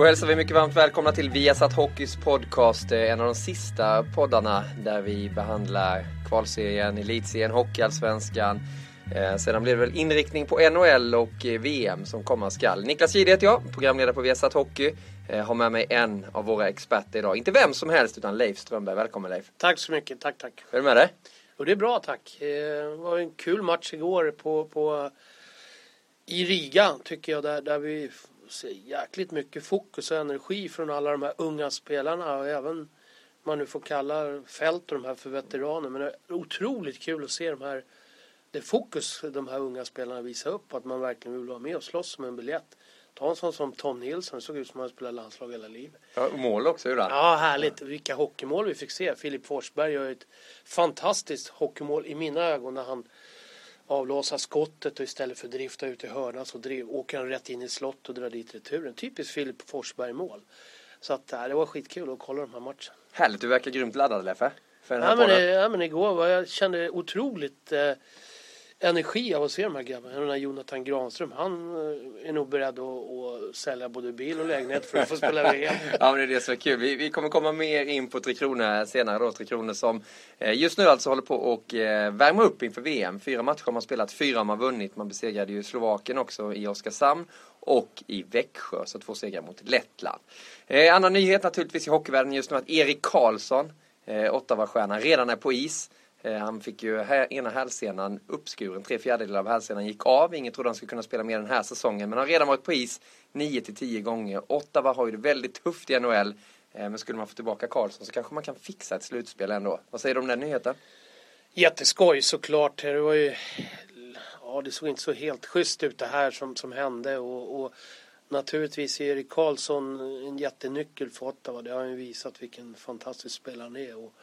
Då hälsar vi mycket varmt välkomna till Viasat Hockeys podcast. En av de sista poddarna där vi behandlar kvalserien, elitserien, hockeyallsvenskan. Eh, sedan blir det väl inriktning på NHL och eh, VM som komma skall. Niklas Jihde heter jag, programledare på Viasat Hockey. Eh, har med mig en av våra experter idag. Inte vem som helst utan Leif Strömberg. Välkommen Leif. Tack så mycket, tack tack. Hur är det med dig? Och det är bra tack. Det var en kul match igår på, på i Riga tycker jag där, där vi jäkligt mycket fokus och energi från alla de här unga spelarna och även man nu får kalla Fält och de här för veteraner. Men det är otroligt kul att se de här det fokus de här unga spelarna visar upp att man verkligen vill vara med och slåss om en biljett. Ta en sån som Tom Nilsson, det såg ut som han spelade landslag hela livet. Ja, mål också gjorde han. Ja, härligt. Vilka hockeymål vi fick se. Filip Forsberg gör ett fantastiskt hockeymål i mina ögon när han avlåsa skottet och istället för att drifta ut i hörnan så driv, åker han rätt in i slott och drar dit returen. Typiskt Filip Forsberg mål. Så att, äh, det var skitkul att kolla de här matcherna. Härligt, du verkar grymt laddad Leffe. För den här ja, men, ja, men igår var jag kände otroligt eh, energi av att se de här grabbarna. Den här Jonathan Granström, han eh, är nog beredd att, att sälja både bil och lägenhet för att få spela VM. ja, men det är det som är kul. Vi, vi kommer komma mer in på Tre Kronor senare då. Tre Kronor som eh, just nu alltså håller på och eh, värma upp inför VM. Fyra matcher har man spelat, fyra har man vunnit. Man besegrade ju Slovakien också i Oskarshamn och i Växjö, så två segrar mot Lettland. Eh, annan nyhet naturligtvis i hockeyvärlden just nu att Erik Karlsson, eh, Ottawa-stjärnan, redan är på is. Eh, han fick ju ena hälsenan uppskuren, tre fjärdedelar av hälsenan gick av. Ingen trodde han skulle kunna spela mer den här säsongen, men han har redan varit på is 9 till 10 gånger. Ottawa har ju det väldigt tufft i NHL, eh, men skulle man få tillbaka Karlsson så kanske man kan fixa ett slutspel ändå. Vad säger du om den nyheten? Jätteskoj såklart. Det var ju, ja det såg inte så helt schysst ut det här som, som hände och, och naturligtvis är Erik Karlsson en jättenyckel för Ottawa. Det har han ju visat vilken fantastisk spelare han är. Och,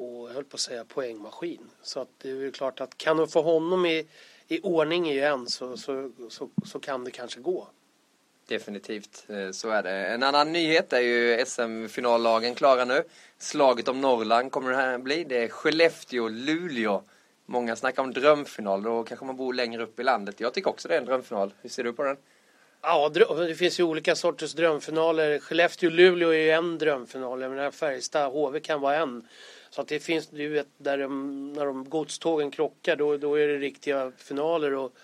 och jag höll på att säga poängmaskin. Så att det är väl klart att kan de få honom i, i ordning igen så, så, så, så kan det kanske gå. Definitivt, eh, så är det. En annan nyhet är ju SM-finallagen klara nu. Slaget om Norrland kommer det här bli. Det är Skellefteå-Luleå. Många snackar om drömfinal, då kanske man bor längre upp i landet. Jag tycker också det är en drömfinal. Hur ser du på den? Ja, det finns ju olika sorters drömfinaler. Skellefteå-Luleå är ju en drömfinal. Jag menar Färjestad-HV kan vara en. Så att det finns, du vet, där de, när de godstågen krockar då, då är det riktiga finaler. Och,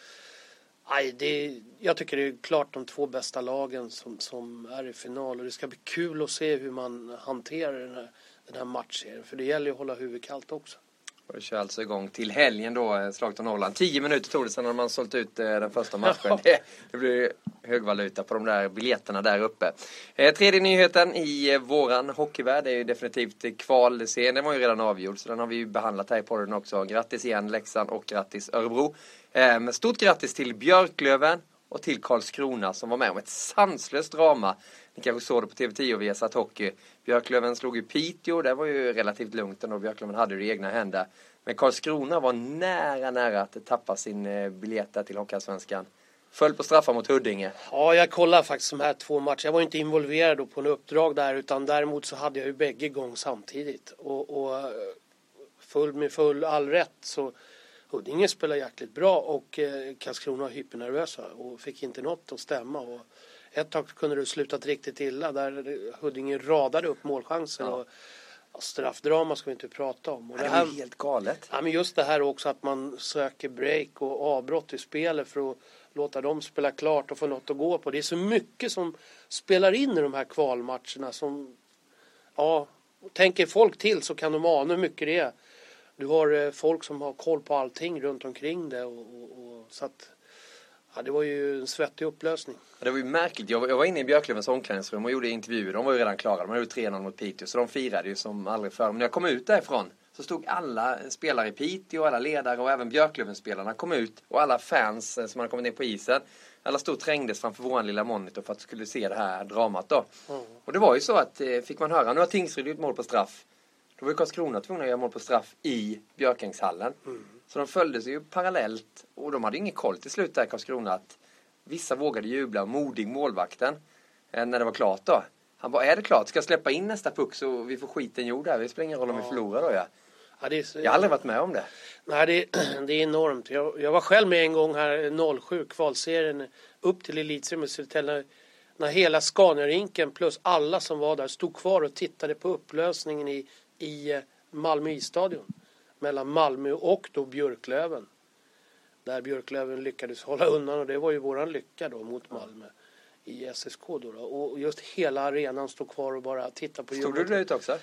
aj, det, jag tycker det är klart de två bästa lagen som, som är i final och det ska bli kul att se hur man hanterar den här, den här matchserien. För det gäller ju att hålla huvudet kallt också. Och det kör alltså igång till helgen då, eh, slaget om Norrland. Tio minuter tog det sedan när man sålt ut eh, den första matchen. Det, det blir högvaluta på de där biljetterna där uppe. Eh, tredje nyheten i våran hockeyvärld är ju definitivt kvalserien. Den var ju redan avgjord, så den har vi ju behandlat här i podden också. Grattis igen Leksand och grattis Örebro. Stort grattis till Björklöven och till Karlskrona som var med om ett sanslöst drama. Ni kanske såg det på TV10 och vi har satt hockey. Björklöven slog ju Piteå, det var ju relativt lugnt ändå. Björklöven hade det i egna händer. Men Karlskrona var nära, nära att tappa sin eh, biljett där till Hockeyallsvenskan. Föll på straffar mot Huddinge. Ja, jag kollade faktiskt de här två matcherna. Jag var inte involverad på en uppdrag där utan däremot så hade jag ju bägge gång samtidigt. Och, och full med full all rätt så Huddinge spelade jäkligt bra och eh, Karlskrona var hypernervösa och fick inte något att stämma. Och ett tag kunde det slutat riktigt illa där Huddinge radade upp målchanser. Ja. Och, straffdrama ska vi inte prata om. Och det, här, är helt galet. Ja, men just det här också att man söker break och avbrott i spelet för att låta dem spela klart och få något att gå på. Det är så mycket som spelar in i de här kvalmatcherna som, ja, tänker folk till så kan de ana hur mycket det är. du har eh, folk som har koll på allting runt omkring det. Och, och, och, så att, ja, det var ju en svettig upplösning. Det var ju märkligt. Jag var, jag var inne i Björklövens omklädningsrum och gjorde intervjuer. De var ju redan klara. De hade gjort 3-0 mot Piteå. Så de firade ju som aldrig förr. Men när jag kom ut därifrån så stod alla spelare i Piteå, alla ledare och även Björklöven-spelarna kom ut. Och alla fans eh, som hade kommit ner på isen. Alla stod och trängdes framför vår lilla monitor för att skulle se det här dramat då. Mm. Och det var ju så att eh, fick man höra, nu har Tingsryd gjort mål på straff. Då var ju Karlskrona tvungna att göra mål på straff i Björkängshallen. Mm. Så de följde sig ju parallellt och de hade ingen koll till slut där Karlskrona att vissa vågade jubla och modig målvakten eh, när det var klart då. Han bara, är det klart? Ska jag släppa in nästa puck så vi får skiten gjord här? Det spelar ingen roll om vi förlorar då ja. ja det så, jag har aldrig varit med om det. Nej, det, det är enormt. Jag, jag, var själv med en gång här 07, kvalserien upp till Elitserien med Södertälje. När hela Scaniarinken plus alla som var där stod kvar och tittade på upplösningen i, i eh, Malmö isstadion. Mellan Malmö och då Björklöven. Där Björklöven lyckades hålla undan och det var ju våran lycka då mot Malmö i SSK då, då. Och just hela arenan stod kvar och bara tittade på Stod du där ute också?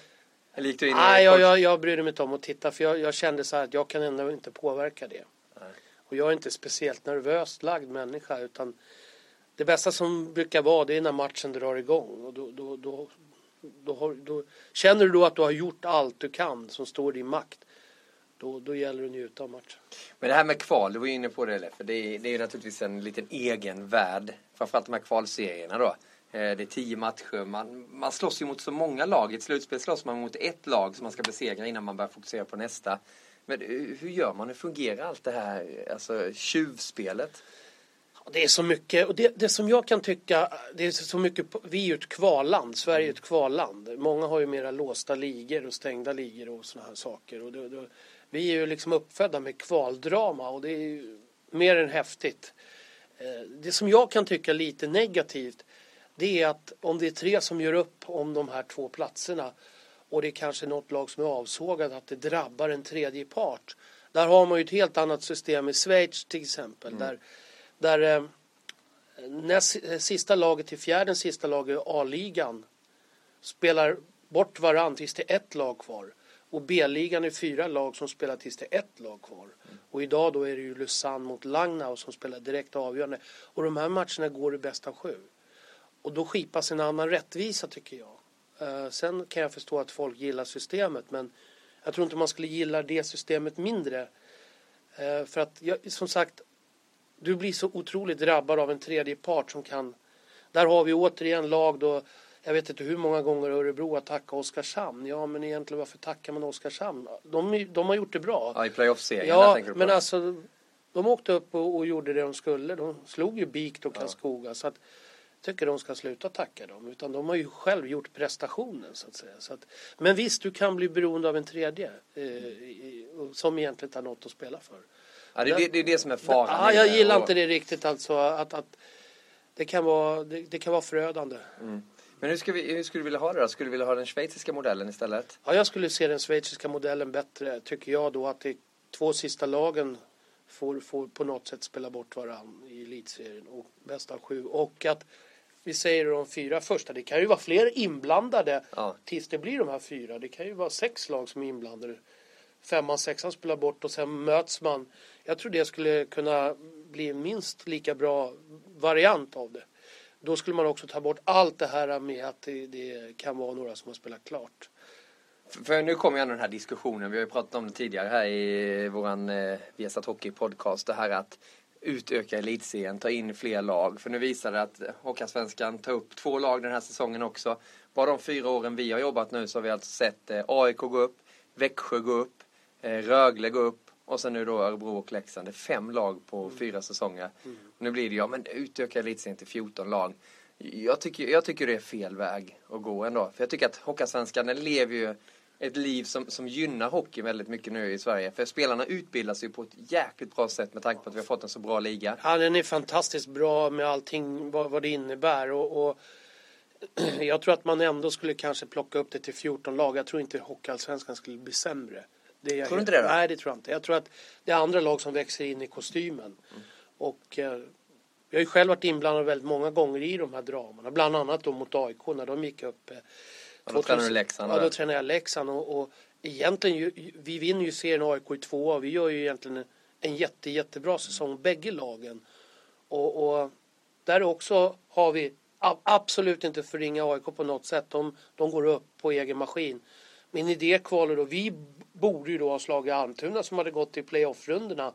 Eller gick du in Nej, jag, jag, jag brydde mig inte om att titta för jag, jag kände så här att jag kan ändå inte påverka det. Nej. Och jag är inte speciellt nervöst lagd människa utan det bästa som brukar vara det är när matchen drar igång. Och då, då, då, då, har, då, känner du då att du har gjort allt du kan som står i din makt. Då, då gäller det att njuta av matchen. Men det här med kval, du var inne på det för det är, det är naturligtvis en liten egen värld. Framförallt de här kvalserierna då. Eh, det är tio matcher. Man, man slåss ju mot så många lag. I ett slutspel slåss man mot ett lag som man ska besegra innan man börjar fokusera på nästa. Men hur gör man? Hur fungerar allt det här alltså tjuvspelet? Det är så mycket, och det, det som jag kan tycka, det är så mycket, vi är ju ett kvalland, Sverige är ett kvalland. Många har ju mera låsta ligor och stängda ligor och sådana här saker. Och det, det, vi är ju liksom uppfödda med kvaldrama och det är ju mer än häftigt. Eh, det som jag kan tycka lite negativt det är att om det är tre som gör upp om de här två platserna och det är kanske något lag som är avsågat att det drabbar en tredje part. Där har man ju ett helt annat system i Schweiz till exempel. Mm. Där, där eh, näst, eh, sista laget till fjärden sista laget i A-ligan spelar bort varann tills det är ett lag kvar. Och B-ligan är fyra lag som spelar tills det är ett lag kvar. Och idag då är det ju Lausanne mot Langnau som spelar direkt avgörande. Och de här matcherna går i bästa sju. Och då skipas en annan rättvisa tycker jag. Uh, sen kan jag förstå att folk gillar systemet men jag tror inte man skulle gilla det systemet mindre. Uh, för att jag, som sagt, du blir så otroligt drabbad av en tredje part som kan... Där har vi återigen lag då jag vet inte hur många gånger Örebro har tackat Oskarshamn. Ja, men egentligen varför tackar man Oskarshamn? De, de har gjort det bra. Ja, i playoff-serien. Ja, men alltså de åkte upp och, och, gjorde det de skulle. De slog ju Bikt och Karlskoga. Ja. Så att, tycker de ska sluta tacka dem. Utan de har ju själv gjort prestationen så att säga. Så att, men visst, du kan bli beroende av en tredje. Eh, som egentligen inte har något att spela för. Ja, det, det, det är det som är faran. Ja, jag gillar och... inte det riktigt alltså. Att, att det, kan vara, det, det kan vara förödande. Mm. Men hur, vi, hur skulle du vilja ha det då? Skulle du vilja ha den schweiziska modellen istället? Ja, jag skulle se den schweiziska modellen bättre, tycker jag då, att de två sista lagen får, får på något sätt spela bort varann i elitserien och bästa av sju. Och att vi säger de fyra första, det kan ju vara fler inblandade ja. tills det blir de här fyra. Det kan ju vara sex lag som är inblandade. Femman, sexan spelar bort och sen möts man. Jag tror det skulle kunna bli en minst lika bra variant av det. Då skulle man också ta bort allt det här med att det, det kan vara några som har spelat klart. För nu kommer ju den här diskussionen, vi har ju pratat om det tidigare här i våran eh, Viasat Hockey podcast, det här att utöka elitserien, ta in fler lag. För nu visar det att Hockeyallsvenskan tar upp två lag den här säsongen också. Bara de fyra åren vi har jobbat nu så har vi alltså sett eh, AIK gå upp, Växjö gå upp, eh, Rögle gå upp och sen nu då Örebro och Leksand. Det är fem lag på mm. fyra säsonger. Mm. Nu blir det ja, men utöka elitserien till 14 lag. Jag tycker, jag tycker det är fel väg att gå ändå. För jag tycker att Hockeyallsvenskan lever ju ett liv som, som gynnar hockey väldigt mycket nu i Sverige. För spelarna utbildas ju på ett jäkligt bra sätt med tanke på att vi har fått en så bra liga. Ja, den är fantastiskt bra med allting vad, vad det innebär. Och, och, jag tror att man ändå skulle kanske plocka upp det till 14 lag. Jag tror inte Hockeyallsvenskan skulle bli sämre. Det tror du inte det då? Nej, det tror jag inte. Jag tror att det är andra lag som växer in i kostymen. Mm. Och eh, jag har ju själv varit inblandad väldigt många gånger i de här dramarna. Bland annat då mot AIK när de gick upp. Eh, Ja, då tränar du Leksand? Ja, då tränar jag Leksand och, och egentligen, ju, vi vinner ju serien AIK i två Vi gör ju egentligen en, en jätte, jättebra säsong, bägge lagen. Och, och där också har vi absolut inte förringa AIK på något sätt. De, de går upp på egen maskin. Men i det kvalet då, vi borde ju då ha slagit Almtuna som hade gått till playoff-rundorna.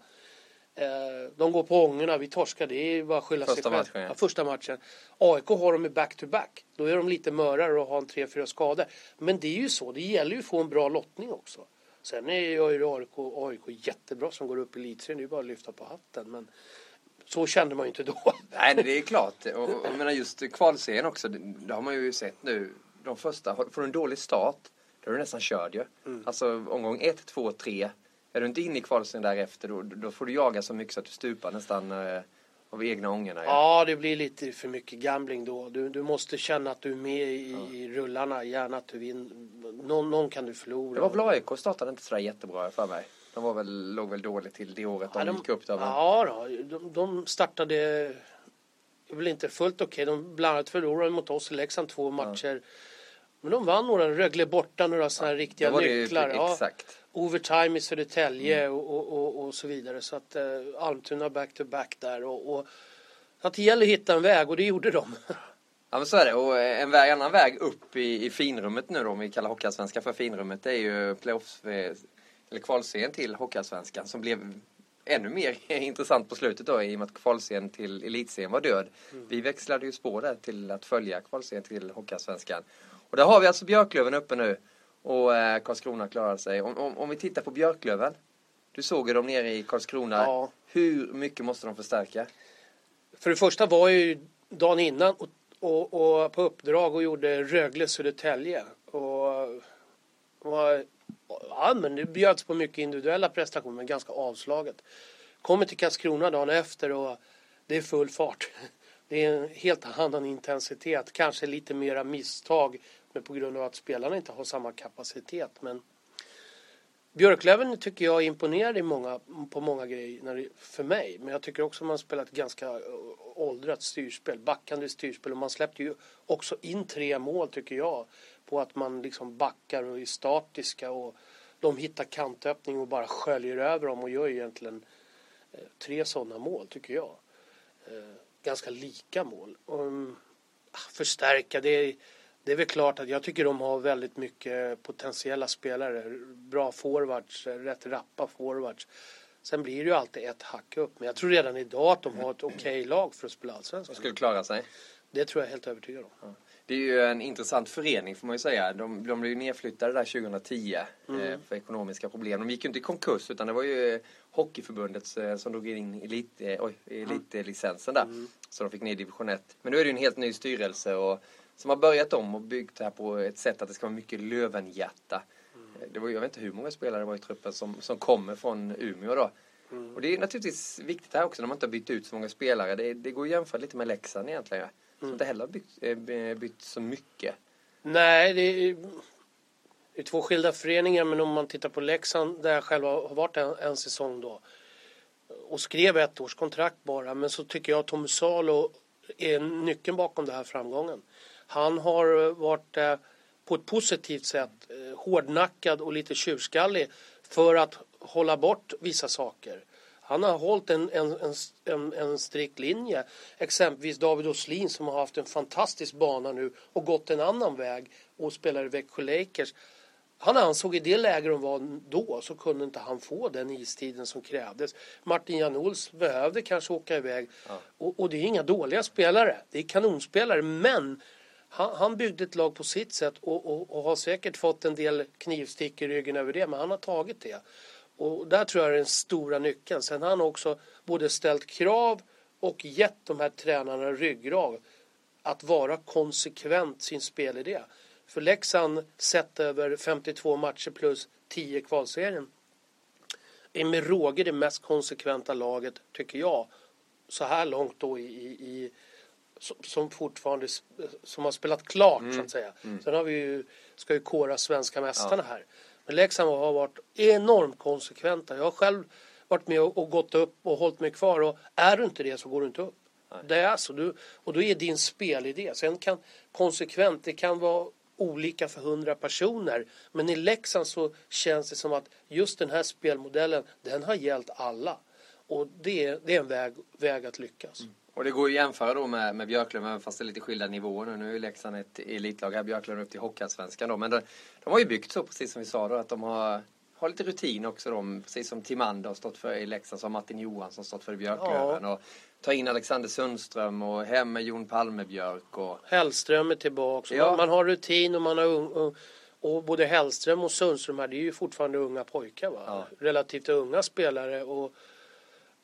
Eh, de går på ångorna, vi torskar, det är bara att skylla första sig själv. Matchen, ja. ja, första matchen. AIK har de i back-to-back. Då är de lite mörare och har en tre, fyra skador. Men det är ju så, det gäller ju att få en bra lottning också. Sen är ju AIK, AIK jättebra som går upp i elitserien, det är bara att lyfta på hatten. Men så kände man ju inte då. Nej, det är klart. Och, och jag menar just kvalserien också, det, det har man ju sett nu. De första, får du en dålig start, då är du nästan körd ju. Mm. Alltså omgång 1, 2, 3. Är du inte inne i kvalserien därefter, då, då får du jaga så mycket så att du stupar nästan eh, av egna ångorna. Ja. ja, det blir lite för mycket gambling då. Du, du måste känna att du är med i, ja. i rullarna, gärna att du vinner. Någon, någon kan du förlora. Det var väl AIK startade inte sådär jättebra för mig. De var väl, låg väl dåligt till det året de, ja, de gick upp där. Ja, då, de, de startade väl inte fullt okej. Okay. De bland annat förlorade mot oss i Leksand två matcher. Ja. Men de vann några, Rögle borta, några sådana här ja, riktiga nycklar. Ja, exakt. Overtime i Södertälje mm. och, och, och, och, så vidare. Så att eh, Almtuna back to back där. Och, att det gäller att hitta en väg och det gjorde de. Ja men så är det. Och en väg, annan väg upp i, i finrummet nu då, om vi kallar Hockeyallsvenskan för finrummet, det är ju playoffs eller kvalserien till Hockeyallsvenskan som blev ännu mer intressant på slutet då i och med att kvalserien till elitserien var död. Mm. Vi växlade ju spår där till att följa kvalserien till Hockeyallsvenskan. Och där har vi alltså Björklöven uppe nu och eh, Karlskrona klarade sig. Om, om, om, vi tittar på Björklöven. Du såg ju dem nere i Karlskrona. Ja. Hur mycket måste de förstärka? För det första var jag ju dagen innan och, och, och på uppdrag och gjorde Rögle Södertälje. Och var Ja, men det bjöds på mycket individuella prestationer, men ganska avslaget. Kommer till Karlskrona dagen efter och det är full fart. Det är en helt annan intensitet, kanske lite mera misstag men på grund av att spelarna inte har samma kapacitet. Men Björklöven tycker jag imponerade många, på många grejer för mig. Men jag tycker också att man spelat ganska åldrat styrspel, backande styrspel. Och man släppte ju också in tre mål tycker jag. På att man liksom backar och är statiska och de hittar kantöppning och bara sköljer över dem och gör egentligen eh, tre sådana mål tycker jag. Eh, ganska lika mål. Och, mm, ah, förstärka, det är, det är väl klart att jag tycker de har väldigt mycket potentiella spelare. Bra forwards, rätt rappa forwards. Sen blir det ju alltid ett hack upp. Men jag tror redan idag att de har ett okej okay lag för att spela allsvenskan. De skulle klara sig? Det tror jag helt övertygad om. Ja. Det är ju en intressant förening får man ju säga. De, de blev ju nedflyttade där 2010 mm. eh, för ekonomiska problem. De gick ju inte i konkurs utan det var ju Hockeyförbundet eh, som drog in elit, eh, oj, elitlicensen där. Mm. Så de fick ner division 1. Men nu är det ju en helt ny styrelse och, som har börjat om och byggt det här på ett sätt att det ska vara mycket Lövenhjärta. Mm. Det var, jag vet inte hur många spelare det var i truppen som, som kommer från Umeå då. Mm. Och det är naturligtvis viktigt här också när man inte har bytt ut så många spelare. Det, det går att jämföra lite med Leksand egentligen. Ja. Som inte heller har bytt, äh, bytt så mycket. Nej, det är, det är två skilda föreningar men om man tittar på Leksand där jag själv har varit en, en säsong då och skrev ett års kontrakt bara men så tycker jag att Tommy Salo är nyckeln bakom den här framgången. Han har varit eh, på ett positivt sätt eh, hårdnackad och lite tjurskallig för att hålla bort vissa saker. Han har hållit en, en, en, en strikt linje. Exempelvis David Åslin som har haft en fantastisk bana nu och gått en annan väg och spelar i Växjö Lakers. Han ansåg i det läge de var då så kunde inte han få den istiden som krävdes. Martin Janols behövde kanske åka iväg. Ja. Och, och, det är inga dåliga spelare. Det är kanonspelare. Men han, han byggde ett lag på sitt sätt och, och, och har säkert fått en del knivstick i ryggen över det. Men han har tagit det. Och där tror jag är den stora nyckeln. Sen har han också både ställt krav och gett de här tränarna ryggrad att vara konsekvent sin spelidé. För Leksand sett över 52 matcher plus 10 kvalserien är med råge det mest konsekventa laget, tycker jag, så här långt då i, i som fortfarande som har spelat klart mm. så att säga. Mm. Sen har vi ju, ska ju kora svenska mästarna ja. här. Men Leksand har varit enormt konsekventa. Jag har själv varit med och gått upp och hållit mig kvar och är du inte det så går du inte upp. Nej. Det är så. Du, och då är din spelidé. Sen kan konsekvent, det kan vara olika för hundra personer. Men i Leksand så känns det som att just den här spelmodellen, den har gällt alla. Och det är, det är en väg, väg att lyckas. Mm. Och det går att jämföra då med, med Björklöven fast det är lite skilda nivåer nu. Nu är Leksand ett elitlag här, Björklöven upp till Hockeyallsvenskan då. Men de, de har ju byggt så precis som vi sa då att de har har lite rutin också då, precis som Timander har stått för i Leksand, så har Martin Johansson stått för i Björklöven. Ja. Och ta in Alexander Sundström och hem med Jon Palmebjörk. Och... Hellström är tillbaka. Ja. Man, har rutin och man har ung, och både Hellström och Sundström här, det är ju fortfarande unga pojkar va? Ja. Relativt unga spelare. Och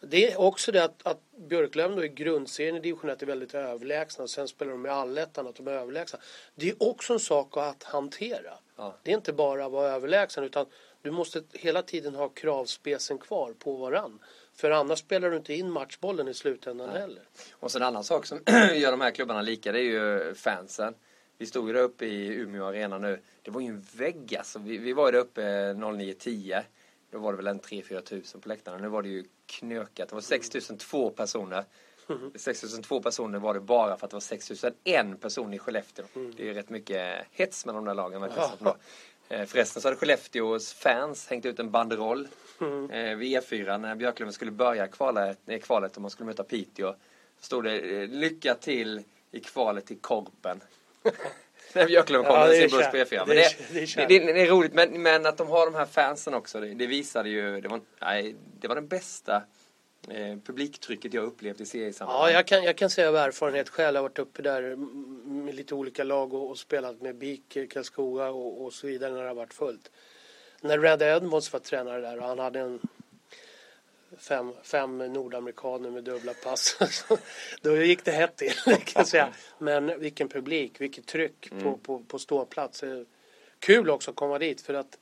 det är också det att, att Björklöven då i grundserien i division 1 är väldigt överlägsna och sen spelar de i allettan att de är överlägsna. Det är också en sak att hantera. Ja. Det är inte bara att vara överlägsen utan du måste hela tiden ha kravspecen kvar på varann. För annars spelar du inte in matchbollen i slutändan Nej. heller. Och så en annan sak som gör de här klubbarna lika det är ju fansen. Vi stod ju där uppe i Umeå Arena nu. Det var ju en vägg alltså. Vi, vi var ju där uppe 09.10. Då var det väl en 3-4 tusen på läktaren. Nu var det ju knökat. Det var 6002 personer. Mm. 6002 personer var det bara för att det var 6001 person i Skellefteå. Mm. Det är ju rätt mycket hets med de där lagen. Ja. Eh, förresten så hade Skellefteås fans hängt ut en banderoll mm. eh, vid E4 när Björklöven skulle börja kvalet, eh, kvalet och man skulle möta Piteå. Så stod det lycka till i kvalet till Korpen. när Björklöven kom ja, med sin buss på E4. Men det, det, det, det, är roligt men, men att de har de här fansen också. Det, visade ju, det var, nej, det var den bästa eh, publiktrycket jag upplevt i seriesammanhang. Ja, jag kan, jag kan säga av erfarenhet själv. Jag har varit uppe där med lite olika lag och, och spelat med BIK, Karlskoga och, och så vidare när det har varit fullt. När Randy Edmonds var tränare där och han hade en fem, fem nordamerikaner med dubbla pass. Då gick det hett till kan jag säga. Men vilken publik, vilket tryck mm. på, på, på ståplats. Kul också att komma dit för att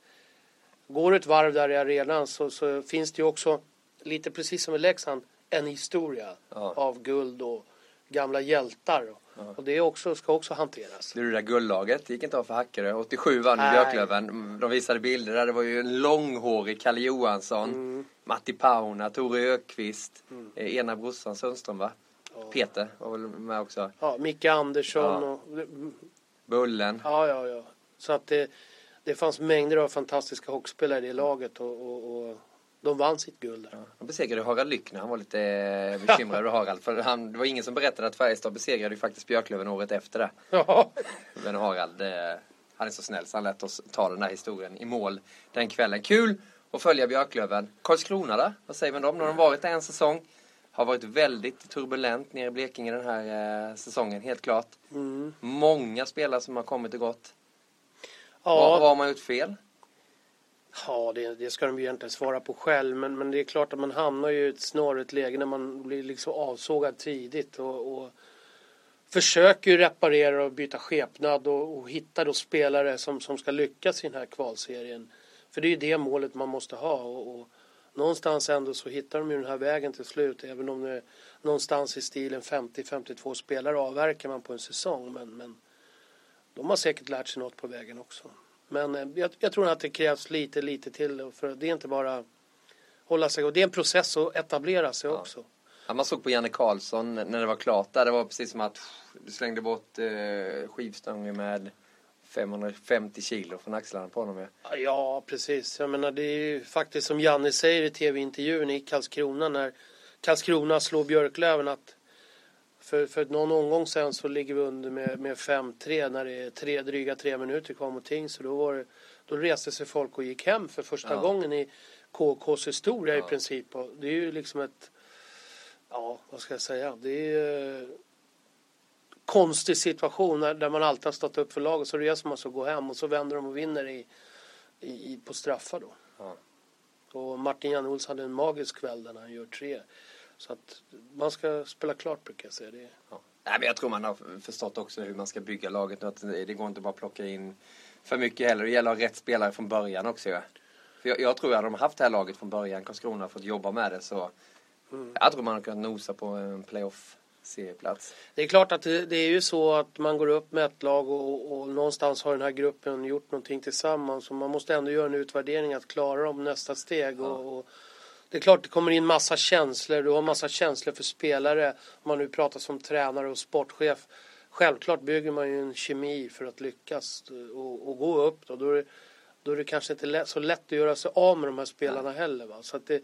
går du ett varv där i arenan så, så finns det ju också lite precis som i Leksand, en historia ja. av guld och gamla hjältar. Ja. Och det också, ska också hanteras. Det, det där guldlaget, det gick inte av för Hackerö. 87 vann Nej. Björklöven. De visade bilder där. Det var ju en långhårig Kalle Johansson, mm. Matti Pauna, Tore Ökvist, mm. Eh, ena brorsan Sundström va? Ja. Peter var väl med också. Ja, Micke Andersson och... Bullen. Ja, ja, ja. Så att det, det fanns mängder av fantastiska hockeyspelare i det laget och, och, och de vann sitt guld. Ja. De besegrade Harald Lyckner. Han var lite eh, bekymrad över Harald. För han, det var ingen som berättade att Färjestad besegrade ju faktiskt Björklöven året efter det. Ja. Men Harald, eh, han är så snäll så han lät oss ta den här historien i mål den kvällen. Kul att följa Björklöven. Karlskrona då? Vad säger man om? Nu har de varit där en säsong. Har varit väldigt turbulent nere i Blekinge den här eh, säsongen, helt klart. Mm. Många spelare som har kommit och gått. Ja. Vad har man gjort fel? Ja, det, det, ska de ju egentligen svara på själv. Men, men det är klart att man hamnar ju i ett snårigt läge när man blir liksom avsågad tidigt. Och, och försöker ju reparera och byta skepnad och, och hitta då spelare som, som ska lyckas i den här kvalserien. För det är ju det målet man måste ha. Och, och någonstans ändå så hittar de ju den här vägen till slut. Även om det är någonstans i stilen 50-52 spelare avverkar man på en säsong. Men, men de har säkert lärt sig något på vägen också. Men eh, jag, jag, tror att det krävs lite, lite till. För det är inte bara hålla sig. Och det är en process att etablera sig ja. också. Ja, man såg på Janne Karlsson när det var klart där. Det var precis som att du slängde bort eh, skivstången med 550 kilo från axlarna på honom. Ja. ja, precis. Jag menar, det är ju faktiskt som Janne säger i tv-intervjun i Karlskrona när Karlskrona slår Björklöven att för, för någon omgång sen så ligger vi under med, med 5-3 när det är tre, dryga tre minuter kvar mot Ting. Så då, var det, då reste sig folk och gick hem för första ja. gången i KKs historia ja. i princip. Och det är ju liksom ett, ja vad ska jag säga, det är en konstig situation där man alltid har stått upp för laget. Så reser man sig och går hem och så vänder de och vinner i, i, på straffar då. Ja. Och Martin Janne hade en magisk kväll där han gör tre. Så att man ska spela klart brukar jag säga. Det. Ja. Nej, men jag tror man har förstått också hur man ska bygga laget. Att det går inte bara att plocka in för mycket heller. Det gäller att ha rätt spelare från början också. Ja. För jag, jag tror att de haft det här laget från början, Karlskrona, fått jobba med det så mm. jag tror man har kunnat nosa på en playoff serieplats. Det är klart att det, det, är ju så att man går upp med ett lag och, och, någonstans har den här gruppen gjort någonting tillsammans. Och man måste ändå göra en utvärdering att klara dem nästa steg. Ja. Och, och det är klart det kommer in massa känslor. Du har massa känslor för spelare. Om man nu pratar som tränare och sportchef. självklart bygger man ju en kemi för att lyckas och, och gå upp då. Då är, det, då är det kanske inte så lätt att göra sig av med de här spelarna heller. Va? Så att det,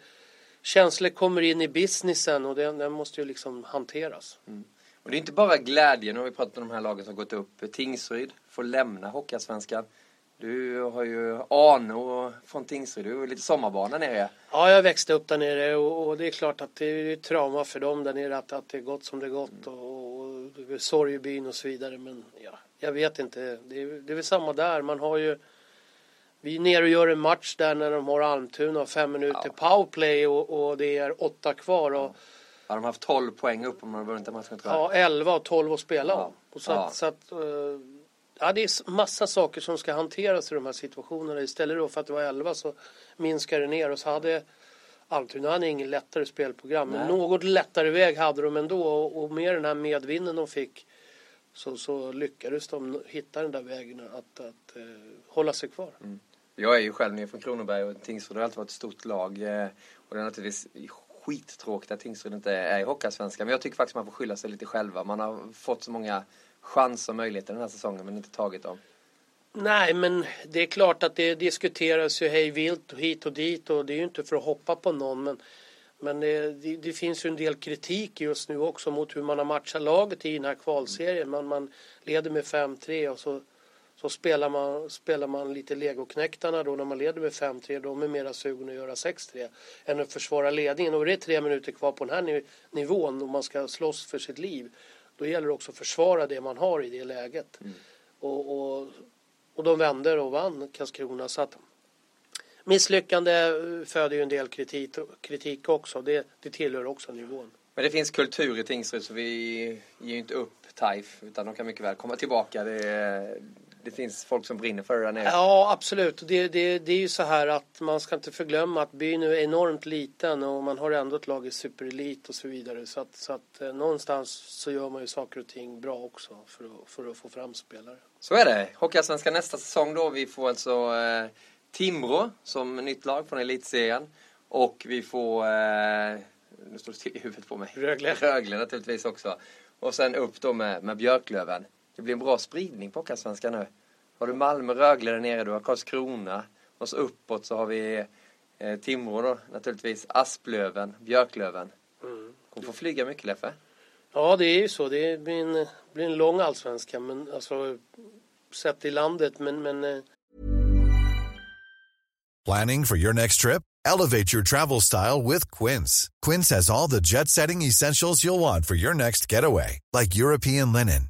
känslor kommer in i businessen och den, den måste ju liksom hanteras. Mm. Och det är inte bara glädjen, nu har vi pratat om de här lagen som gått upp. Tingsryd får lämna Hockeyallsvenskan. Du har ju Arno från Tingsryd, du är lite sommarbarn där nere. Ja, jag växte upp där nere och, och det är klart att det är trauma för dem där nere att, att det är gått som det gått mm. och, och, sorg i byn och så vidare. Men ja, jag vet inte, det är, det är väl samma där. Man har ju vi är nere och gör en match där när de har Almtuna och fem minuter ja. powerplay och, och det är åtta kvar. Och, har de haft 12 poäng upp om de har vunnit en match? Ja, 11 och 12 att spela ja. Och så, ja. Att, så att, uh, ja, det är massa saker som ska hanteras i de här situationerna. Istället för att det var 11 så minskar det ner och så hade Almtuna hade ingen lättare spelprogram. Men något lättare väg hade de ändå och, och med den här medvinden de fick så, så lyckades de hitta den där vägen att, att uh, hålla sig kvar. Mm. Jag är ju själv nere från Kronoberg och Tingsryd har alltid varit ett stort lag. Eh, och det är naturligtvis skittråkigt att Tingsryd inte är i Hockeyallsvenskan. Men jag tycker faktiskt man får skylla sig lite själva. Man har fått så många chans och möjligheter den här säsongen men inte tagit dem. Nej, men det är klart att det diskuteras ju hej vilt och hit och dit och det är ju inte för att hoppa på någon men, men det, det, det finns ju en del kritik just nu också mot hur man har matchat laget i den här kvalserien. Man, man leder med 5-3 och så så spelar man, spelar man lite legoknäktarna då när man leder med 5-3. De är mera sugna att göra 6-3 än att försvara ledningen. Och det är tre minuter kvar på den här nivån och man ska slåss för sitt liv. Då gäller det också att försvara det man har i det läget. Mm. Och, och, och de vände och vann Karlskrona. Så att misslyckande föder ju en del kritik, kritik också. Det, det tillhör också nivån. Men det finns kultur i Tingsryd så vi ger ju inte upp TAIF utan de kan mycket väl komma tillbaka. Det, det finns folk som brinner för det där nere. Ja, absolut. Det, det, det är ju så här att man ska inte förglömma att byn är enormt liten och man har ändå ett lag i superelit och så vidare. Så att, så att eh, någonstans så gör man ju saker och ting bra också för att, för att få fram spelare. Så är det. Hockeyallsvenskan nästa säsong då. Vi får alltså eh, Timrå som nytt lag från elitserien. Och vi får, eh, nu står det till i huvudet på mig. Rögle. Rögle naturligtvis också. Och sen upp då med, med Björklöven. Det blir en bra spridning på Hockeyallsvenskan nu. Har du Malmö, Rögle där nere, du har Karlskrona. Och så uppåt så har vi eh, Timrå då naturligtvis, Asplöven, Björklöven. Mm. Kommer få flyga mycket Leffe. Ja det är ju så. Det blir en, blir en lång allsvenska men alltså sett i landet men, men eh... Planning for your next trip? Elevate your travel style with Quince. Quince has all the jet setting essentials you'll want for your next getaway. Like European linen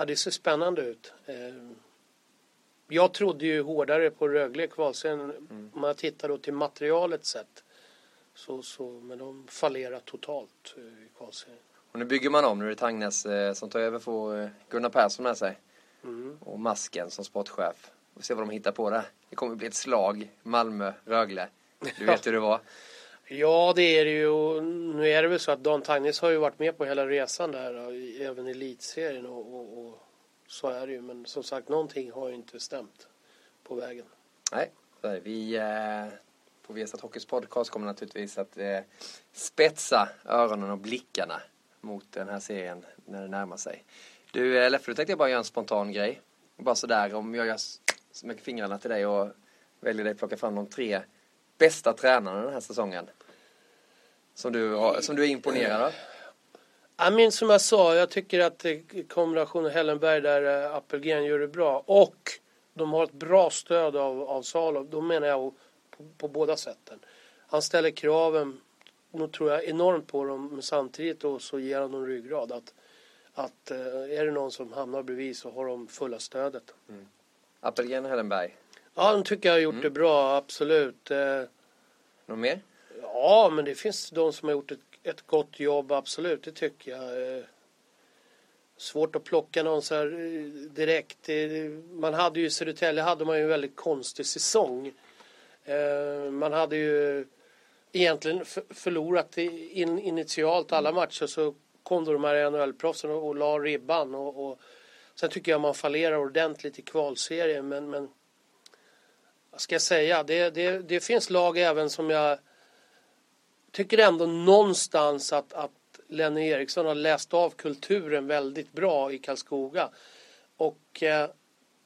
Ja, det ser spännande ut. Eh, jag trodde ju hårdare på Rögle kvalserien. Mm. Om man tittar då till materialet sett. Så, så, men de fallerar totalt eh, i kvalserien. Och nu bygger man om. Nu är det Tangnes eh, som tar över får Gunnar Persson med sig. Mm. Och Masken som sportchef. Vi får se vad de hittar på där. Det kommer bli ett slag. Malmö-Rögle. Du vet hur det var. Ja, det är det ju. Nu är det väl så att Dan Tagnes har ju varit med på hela resan där, även i elitserien och, och, och, så är det ju. Men som sagt, någonting har ju inte stämt på vägen. Nej, Vi eh, på Viasat Hockeys podcast kommer naturligtvis att eh, spetsa öronen och blickarna mot den här serien när det närmar sig. Du eh, Leffe, du tänkte jag bara göra en spontan grej. Bara sådär, om jag gör med fingrarna till dig och väljer dig att plocka fram de tre bästa tränarna den här säsongen. Som du, har, som du är imponerad av. Jag minns som jag sa, jag tycker att kombinationen Hellenberg där eh, Appelgren gör det bra och de har ett bra stöd av, av Salo. Då menar jag på, på båda sätten. Han ställer kraven, nog tror jag, enormt på dem men samtidigt då så ger han dem ryggrad. Att, att eh, är det någon som hamnar bredvid så har de fulla stödet. Mm. Appelgren Hellenberg? Ja, de tycker jag har gjort mm. det bra, absolut. Eh, Något mer? Ja, men det finns de som har gjort ett, ett gott jobb, absolut. Det tycker jag. Eh, svårt att plocka någon så här eh, direkt. Man hade ju i Södertälje hade man ju en väldigt konstig säsong. Man hade ju egentligen förlorat initialt alla matcher så kom då de här NHL-proffsen och la ribban. Och, och, sen tycker jag man fallerar ordentligt i kvalserien men, men vad ska jag säga? Det, det, det finns lag även som jag tycker ändå någonstans att, att Lenny Eriksson har läst av kulturen väldigt bra i Karlskoga. Och eh,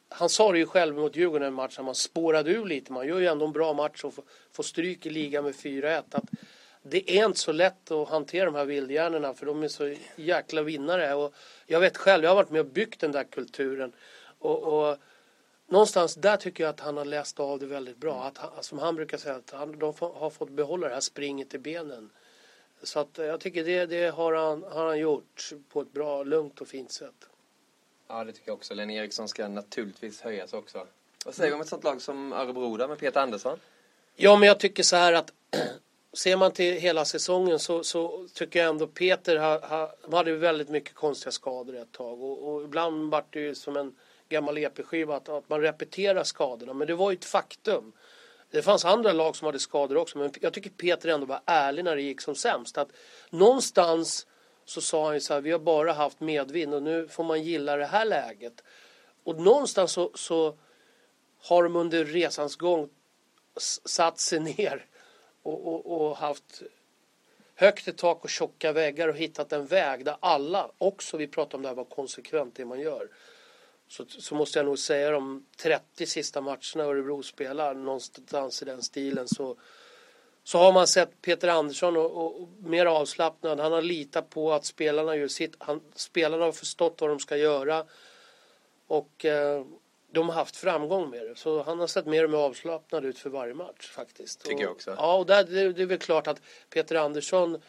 han sa det ju själv mot Djurgården en match, man spårade ur lite. Man gör ju ändå en bra match och får, får stryk i ligan med 4-1. Att det är inte så lätt att hantera de här vildhjärnorna för de är så jäkla vinnare. Och jag vet själv, jag har varit med och byggt den där kulturen. Och, och någonstans där tycker jag att han har läst av det väldigt bra. Att han, som han brukar säga, att han, de har fått behålla det här springet i benen. Så att jag tycker det, det har, han, har han gjort på ett bra, lugnt och fint sätt. Ja, det tycker jag också. Lenny Eriksson ska naturligtvis höjas också. Vad säger du om ett sånt lag som Örebro där med Peter Andersson? Ja, men jag tycker så här att ser man till hela säsongen så, så tycker jag ändå Peter ha, ha, hade väldigt mycket konstiga skador ett tag och, och ibland vart det ju som en gammal EP-skiva att, att man repeterar skadorna. Men det var ju ett faktum. Det fanns andra lag som hade skador också men jag tycker Peter ändå var ärlig när det gick som sämst. Att någonstans så sa han ju så här, vi har bara haft medvind och nu får man gilla det här läget. Och någonstans så, så har de under resans gång satt sig ner och, och, och haft högt i tak och tjocka väggar och hittat en väg där alla också, vi pratar om det här, var konsekvent det man gör så, så måste jag nog säga de 30 sista matcherna Örebro spelar någonstans i den stilen så, så har man sett Peter Andersson och, och, och mer avslappnad. Han har litat på att spelarna gör sitt. Han, spelarna har förstått vad de ska göra och eh, de har haft framgång med det. Så han har sett mer och mer avslappnad ut för varje match faktiskt. Tycker jag också. Ja, och där, det, det är väl klart att Peter Andersson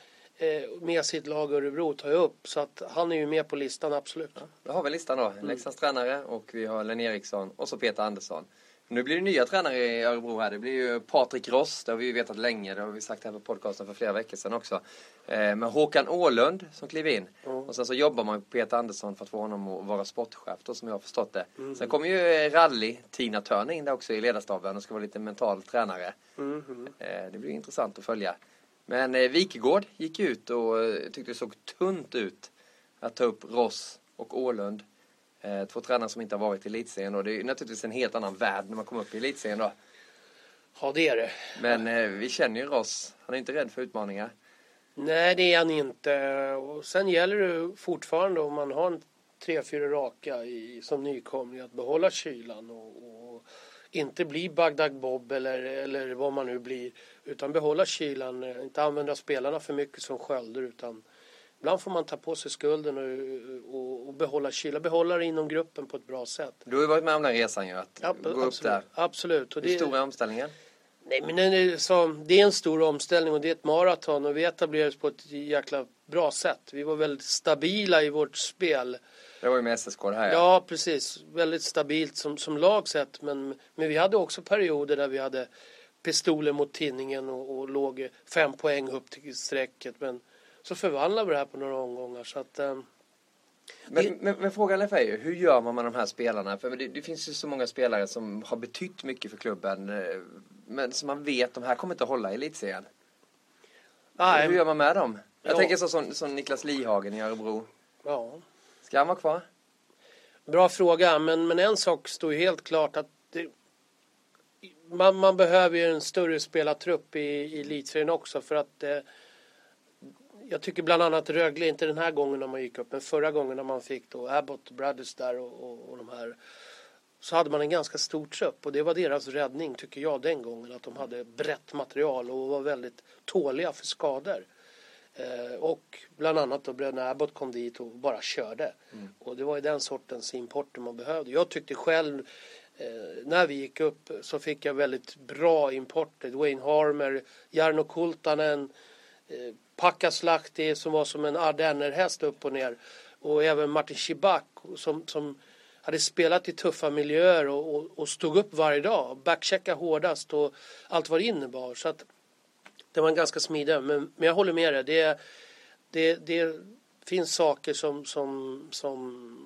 med sitt lag Örebro tar jag upp. Så att han är ju med på listan, absolut. Ja, då har vi listan då. Mm. Leksands tränare och vi har Len Eriksson och så Peter Andersson. Nu blir det nya tränare i Örebro här. Det blir ju Patrik Ross, det har vi ju vetat länge. Det har vi sagt här på podcasten för flera veckor sedan också. Eh, med Håkan Ålund som kliver in. Mm. Och sen så jobbar man med Peter Andersson för att få honom att vara sportchef då, som jag har förstått det. Mm. Sen kommer ju rally Tina Törner in där också i ledarstaben och ska vara lite mental tränare. Mm. Eh, det blir intressant att följa. Men eh, Wikegård gick ut och eh, tyckte det såg tunt ut att ta upp Ross och Ålund. Eh, två tränare som inte har varit i elitserien då. Det är naturligtvis en helt annan värld när man kommer upp i elitserien då. Ja, det är det. Men eh, vi känner ju Ross. Han är inte rädd för utmaningar. Nej, det är han inte. Och sen gäller det fortfarande om man har en tre, fyra raka i, som nykomling att behålla kylan och, och inte bli Bagdad Bob eller, eller vad man nu blir. Utan behålla kylan, eh, inte använda spelarna för mycket som skölder utan ibland får man ta på sig skulden och, och, och behålla kylan, behålla det inom gruppen på ett bra sätt. Du har ju varit med om den resan ju, att ja, gå absolut, upp där. Absolut. Och det, Hur stor är omställningen? Nej men det är, så, det är en stor omställning och det är ett maraton och vi etablerades på ett jäkla bra sätt. Vi var väldigt stabila i vårt spel. Det var ju med SSK det här ja. Ja precis, väldigt stabilt som, som lag sett men, men vi hade också perioder där vi hade pistoler mot tinningen och, och låg fem poäng upp till strecket. Men så förvandlade vi det här på några omgångar. Så att, eh, men, men, men, frågan är ju, hur gör man med de här spelarna? För det, det, finns ju så många spelare som har betytt mycket för klubben. Eh, men som man vet, de här kommer inte att hålla i elitserien. Nej. Hur gör man med dem? Jag ja. tänker så som, som Niklas Lihagen i Örebro. Ja. Ska han vara kvar? Bra fråga, men, men en sak står ju helt klart att man, man behöver ju en större spelartrupp i, i elitserien också för att eh, jag tycker bland annat Rögle, inte den här gången när man gick upp, men förra gången när man fick då Abbott Brothers där och, och, och de här så hade man en ganska stor trupp och det var deras räddning tycker jag den gången att de hade brett material och var väldigt tåliga för skador. Eh, och bland annat då bröderna Abbott kom dit och bara körde. Mm. Och det var ju den sortens importer man behövde. Jag tyckte själv Eh, när vi gick upp så fick jag väldigt bra importer. Dwayne Harmer, Jarno Kultanen, eh, Pakaslahti som var som en ardennerhäst upp och ner. Och även Martin Schibak som, som hade spelat i tuffa miljöer och, och, och stod upp varje dag. Backchecka hårdast och allt vad det innebar. Så att det var en ganska smidig. Men, men jag håller med dig. Det, det, det finns saker som, som, som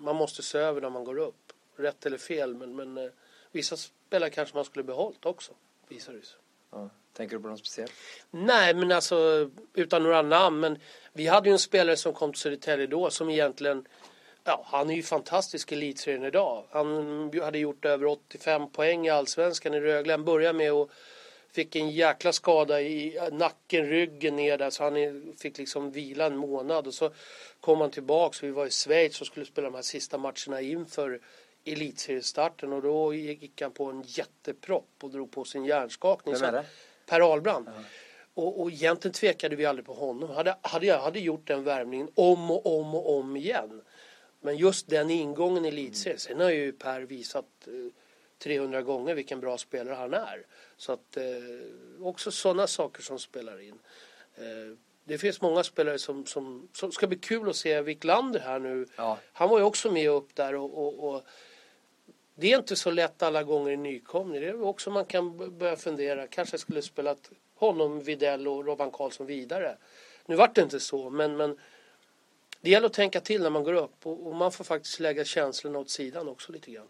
man måste se över när man går upp. Rätt eller fel. Men, men eh, vissa spelare kanske man skulle behållit också. Visar det sig. Ja. Tänker du på något speciellt? Nej, men alltså utan några namn. Men vi hade ju en spelare som kom till Södertälje då som egentligen Ja, han är ju fantastisk i elitserien idag. Han hade gjort över 85 poäng i allsvenskan i Rögle. Han började med att fick en jäkla skada i nacken, ryggen ner där så han fick liksom vila en månad och så kom han tillbaks. Vi var i Schweiz och skulle spela de här sista matcherna inför elitseriestarten och då gick han på en jättepropp och drog på sin hjärnskakning. Vem är det? Per Ahlbrand. -huh. Och, och egentligen tvekade vi aldrig på honom. Hade, hade jag hade gjort den värmningen om och om och om igen. Men just den ingången i elitserien. Sen har ju Per visat 300 eh, gånger vilken bra spelare han är. Så att eh, också sådana saker som spelar in. Eh, det finns många spelare som, som, som ska bli kul att se Wiklander här nu. Ja. Han var ju också med upp där och, och, och, det är inte så lätt alla gånger i nykomling. Det är också man kan börja fundera. Kanske skulle spelat honom, Videll och Robban Karlsson vidare. Nu vart det inte så, men, men det gäller att tänka till när man går upp och, och man får faktiskt lägga känslorna åt sidan också lite grann.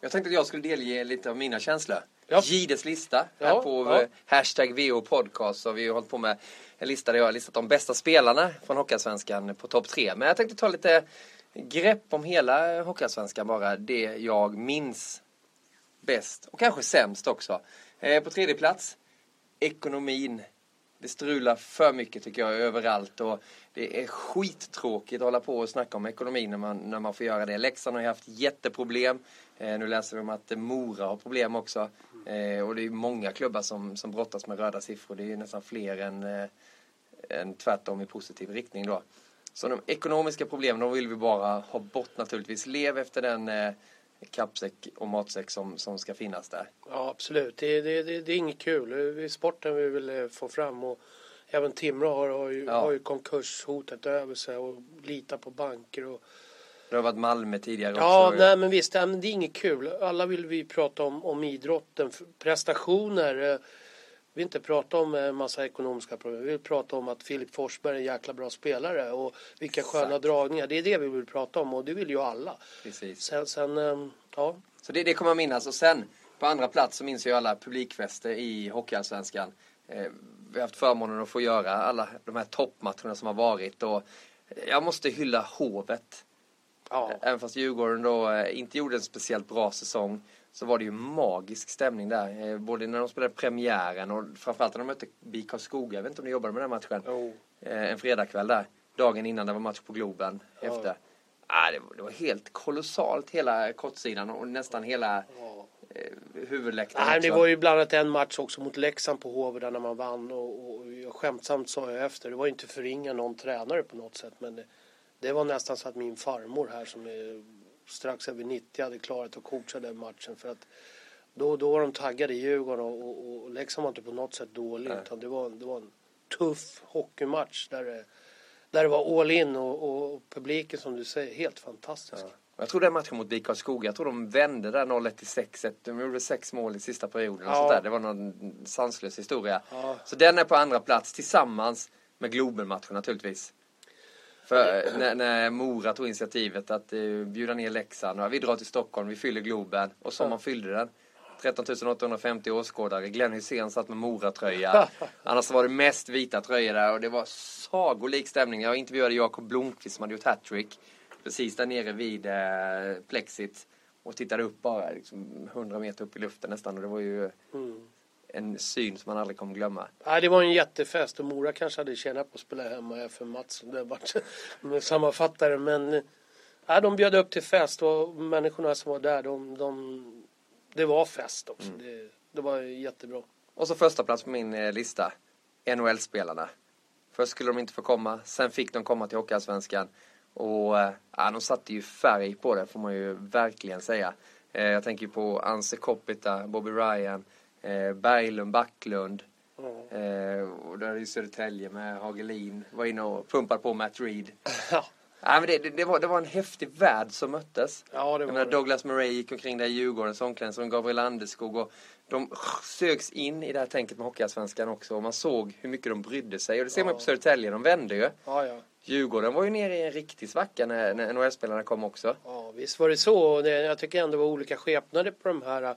Jag tänkte att jag skulle delge lite av mina känslor. Ja. Gides lista här ja, på ja. hashtag VO podcast. Så vi har hållit på med en lista där jag har listat de bästa spelarna från Hockeyallsvenskan på topp tre. Men jag tänkte ta lite grepp om hela Hockeyallsvenskan bara. Det jag minns bäst och kanske sämst också. Eh, på tredje plats, ekonomin. Det strular för mycket tycker jag överallt och det är skittråkigt att hålla på och snacka om ekonomin när man, när man får göra det. Leksand har ju haft jätteproblem. Eh, nu läser vi om att Mora har problem också. Eh, och det är många klubbar som, som brottas med röda siffror. Det är nästan fler än, eh, än tvärtom i positiv riktning då. Så de ekonomiska problemen, de vill vi bara ha bort naturligtvis. Lev efter den eh, kappsäck och matsäck som, som ska finnas där. Ja, absolut. Det, det, det, det är inget kul. Det är sporten vi vill eh, få fram. Och även Timrå har, har, ju, ja. har ju konkurshotet över sig och litar på banker. Och, det har varit Malmö tidigare också. Ja, nej, men visst, det är inget kul. Alla vill vi prata om, om idrotten, prestationer. Eh, vi vill inte prata om en massa ekonomiska problem. Vi vill prata om att Filip Forsberg är en jäkla bra spelare och vilka Exakt. sköna dragningar. Det är det vi vill prata om och det vill ju alla. Precis. Sen, sen ehm, ja. Så det, det kommer jag minnas. Och sen på andra plats så minns jag alla publikfester i Hockeyallsvenskan. Eh, vi har haft förmånen att få göra alla de här toppmatcherna som har varit och jag måste hylla Hovet. Ja. Även fast Djurgården då eh, inte gjorde en speciellt bra säsong så var det ju magisk stämning där. Eh, både när de spelade premiären och framförallt när de mötte BIK Karlskoga. Jag vet inte om ni jobbade med den matchen. Oh. En fredagkväll där. Dagen innan det var match på Globen. Oh. Efter. Ah, det, var, det var helt kolossalt hela kortsidan och nästan hela oh. huvudläktaren. Nej, det var ju bland annat en match också mot Leksand på Hovet där när man vann och, och skämtsamt sa jag efter. Det var inte förringa någon tränare på något sätt men det, det var nästan så att min farmor här som är strax över 90 hade klarat att coacha den matchen för att då, då var de taggade i Djurgården och, och, och Leksand var inte på något sätt dålig Nej. utan det var, det var en tuff hockeymatch där det, där det var all in och, och publiken som du säger helt fantastisk. Ja. Jag tror den matchen mot BIK Skoga, jag tror de vände där 0-1 till 6-1. De gjorde sex mål i sista perioden. Ja. Och där. Det var någon sanslös historia. Ja. Så den är på andra plats tillsammans med Globen-matchen naturligtvis. För när, när Mora tog initiativet att uh, bjuda ner Leksand. Vi drar till Stockholm, vi fyller Globen. Och som man fyllde den. 13 850 åskådare. Glenn Hysén satt med Mora-tröja. Annars var det mest vita tröjor där och det var sagolik stämning. Jag intervjuade Jakob Blomqvist som hade gjort hattrick. Precis där nere vid eh, plexit. och tittade upp bara, liksom 100 meter upp i luften nästan och det var ju Mm. En syn som man aldrig kommer glömma. Nej, det var en jättefest och Mora kanske hade tjänat på att spela hemma för Mats matchen med sammanfattare. Men nej, de bjöd upp till fest och människorna som var där, de, de, det var fest också. Det, det var jättebra. Och så första plats på min eh, lista, NHL-spelarna. Först skulle de inte få komma, sen fick de komma till Hockeyallsvenskan. Och eh, ja, de satte ju färg på det får man ju verkligen säga. Eh, jag tänker på Anse Kopita, Bobby Ryan, eh, Berglund, Backlund. Eh, och där är ju Södertälje med Hagelin. Var inne och pumpade på Matt Reed. Ja, Ja, men det, det, det, var, det var en häftig värld som möttes. ja det var menar. Douglas Murray gick omkring där i Djurgårdens omklädningsrum, Gabriel Landeskog och de sögs in i det här tänket med Hockeyallsvenskan också och man såg hur mycket de brydde sig och det ser man ju på Södertälje, de vände ju. Ja, ja. Djurgården var ju nere i en riktig svacka när, när NHL-spelarna kom också. Ja, visst var det så. Jag tycker ändå det var olika skepnader på de här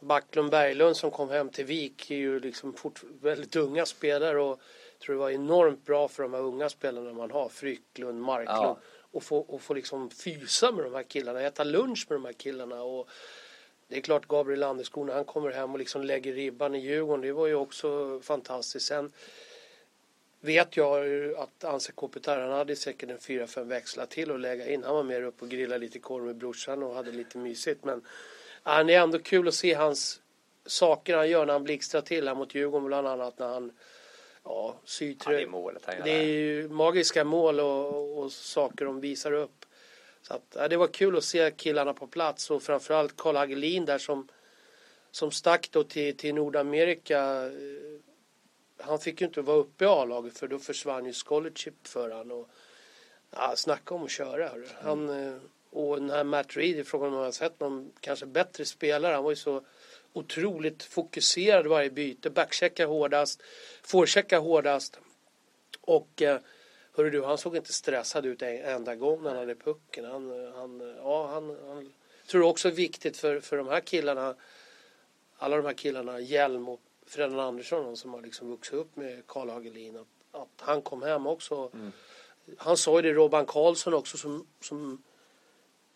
Backlund Berglund som kom hem till Vik är ju liksom fort, väldigt unga spelare och jag tror det var enormt bra för de här unga spelarna man har, Frycklund, Marklund. Ja. Och få, och få liksom fysa med de här killarna, äta lunch med de här killarna. Och det är klart Gabriel Landeskog när han kommer hem och liksom lägger ribban i Djurgården, det var ju också fantastiskt. Sen vet jag att Anse Kopitar, han hade säkert en fyra, fem växlar till att lägga in. Han var mer upp och grillade lite korv med brorsan och hade lite mysigt. Men ja, det är ändå kul att se hans saker han gör när han blixtrar till här mot Djurgården bland annat när han ja, syr Ja, det är målet han gör. det är ju magiska mål och, och saker de visar upp. Så att, ja, det var kul att se killarna på plats och framförallt Karl Hagelin där som, som stack då till, till Nordamerika. Eh, Han fick ju inte vara uppe i A-laget för då försvann ju scholarship för han. Och, ja, snacka om att köra. Hörru. Han, eh, och den här Matt Reed, frågan om har sett någon kanske bättre spelare. Han var ju så otroligt fokuserad varje byte. Backcheckar hårdast, forecheckar hårdast. Och eh, hörru du, han såg inte stressad ut en enda gång när han hade pucken. Han, han, ja, han, han tror också är viktigt för, för de här killarna, alla de här killarna, Hjelm och Fredan Andersson som har liksom vuxit upp med Karl Hagelin, att, att han kom hem också. Han sa ju det, Robban Karlsson också som, som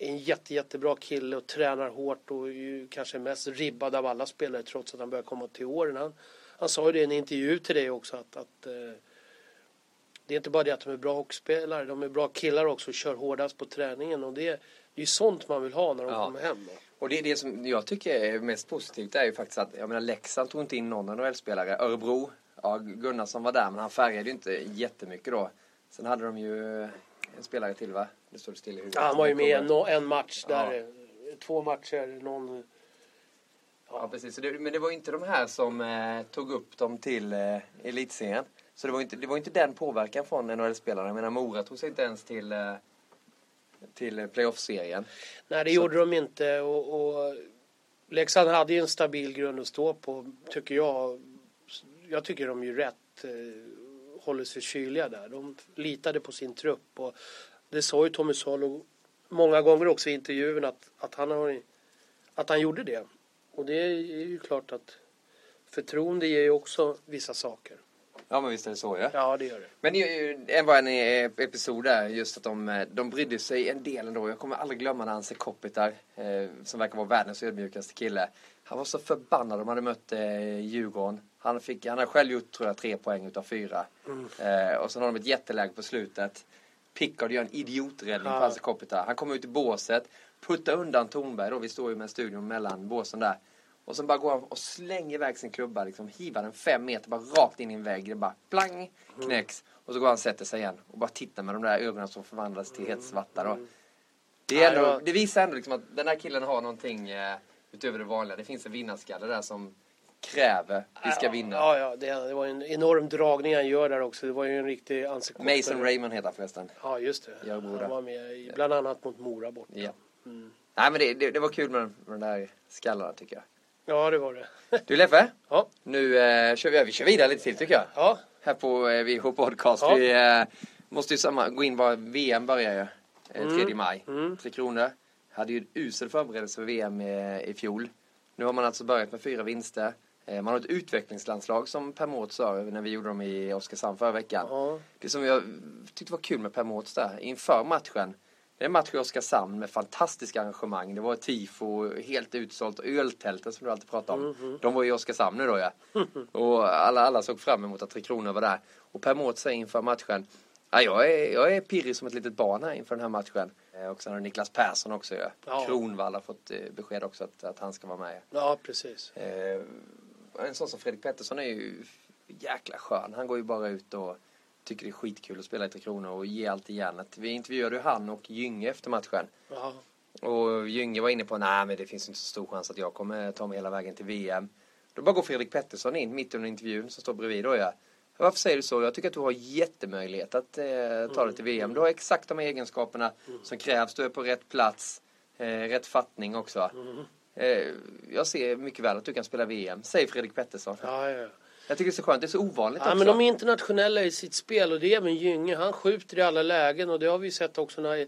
en jätte, jättebra kille och tränar hårt och är ju kanske mest ribbad av alla spelare trots att han börjar komma till åren. Han, han sa ju det i en intervju till dig också att, att eh, det är inte bara det att de är bra hockeyspelare, de är bra killar också och kör hårdast på träningen och det, det är ju sånt man vill ha när de Ja. kommer hem. Då. Och det, det som jag tycker är mest positivt är ju faktiskt att, jag menar Leksand tog inte in någon NHL-spelare. Örebro, ja Gunnarsson var där men han färgade ju inte jättemycket då. Sen hade de ju en spelare till va? Det står still i huvudet. Ja, han var ju med en, en match där, Ja. två matcher, någon... Ja, precis. Så det, men det var inte de här som eh, tog upp dem till eh, elitserien. Så det var inte, det var inte den påverkan från NHL-spelarna. Jag menar Mora tog sig inte ens till, eh, till playoff-serien. Nej, det Så- gjorde de inte och, och Leksand hade ju en stabil grund att stå på, tycker jag. Jag tycker de ju rätt eh, håller sig kyliga där. De litade på sin trupp och det sa ju Tommy Salo många gånger också i intervjun att, att, han har, att han gjorde det. Och det är ju klart att förtroende ger ju också vissa saker. Ja, men visst är det så ja. Ja, det gör det. Men det var en eh, episod där, just att de, eh, de brydde sig en del ändå. Jag kommer aldrig glömma när Anse Kopitar, eh, som verkar vara världens ödmjukaste kille. Han var så förbannad de hade mött eh, Djurgården. Han, fick, han hade själv gjort, tror jag, tre poäng utav fyra. Eh, och sen har de ett jätteläge på slutet. Pickard gör en idioträddning Ja. på Kopitar. Han kommer ut i båset, puttar undan Tornberg då, vi står ju med studion mellan båsen där. Och sen bara går han och slänger iväg sin klubba, liksom hivar den fem meter bara rakt in i en vägg. Det bara plang, knäcks. Och så går han och sätter sig igen och bara tittar med de där ögonen som förvandlas till helt svarta då. Det, är Ja, det ändå, det visar ändå liksom att den här killen har någonting eh, utöver det vanliga. Det finns en vinnarskalle där som kräver vi ska vinna. Ja, ja, det, det var en enorm dragning han gör där också. Det var ju en riktig ansiktskortare. Mason Raymond heter han förresten. Ja, just det. Jag. Han var med i, bland annat mot Mora borta. Ja. Nej men det, det, det var kul med, med de där skallarna tycker jag. Ja, det var det. Du Leffe, Ja, nu eh, kör vi, vi kör vidare lite till tycker jag. ja, Här på eh, VH Podcast. Ja. Vi eh, måste ju samma, gå in vad VM börjar ju. Eh, 3 maj. Mm. Tre kronor. Hade ju en usel förberedelse för VM eh, i fjol. Nu har man alltså börjat med fyra vinster. Eh, man har ett utvecklingslandslag som Per Mårts sa när vi gjorde dem i Oskarshamn förra veckan. ja. Det som jag tyckte var kul med Per Mårts där inför matchen. Det är en match i Oskarshamn med fantastiska arrangemang. Det var tifo, helt utsålt. Öltälten som du alltid pratar om. Mhm. De var i Oskarshamn nu då ja. Och alla, alla såg fram emot att Tre Kronor var där. Och Per Mårts säger inför matchen. Ja, jag, är, jag är pirrig som ett litet barn här inför den här matchen. Eh, Och sen har Niklas Persson också ja. Ja. Kronvall har fått eh, besked också att, att han ska vara med. Ja, precis. Eh, en sån som Fredrik Pettersson är ju jäkla skön. Han går ju bara ut och tycker det är skitkul att spela i Tre Kronor och ge allt i järnet. Vi intervjuade ju han och Gynge efter matchen. Ja, Och Gynge var inne på, nej men det finns inte så stor chans att jag kommer ta mig hela vägen till VM. Då bara går Fredrik Pettersson in mitt under intervjun som står bredvid och jag. Varför säger du så? Jag tycker att du har jättemöjlighet att eh, ta dig till VM. Du har exakt de egenskaperna som krävs. Du är på rätt plats. Eh, rätt fattning också. Eh, jag ser mycket väl att du kan spela VM, säger Fredrik Pettersson. ja, ja. Jag tycker det är så skönt. Det är så ovanligt Ja, också. men de är internationella i sitt spel och det är även Gynge. Han skjuter i alla lägen och det har vi sett också när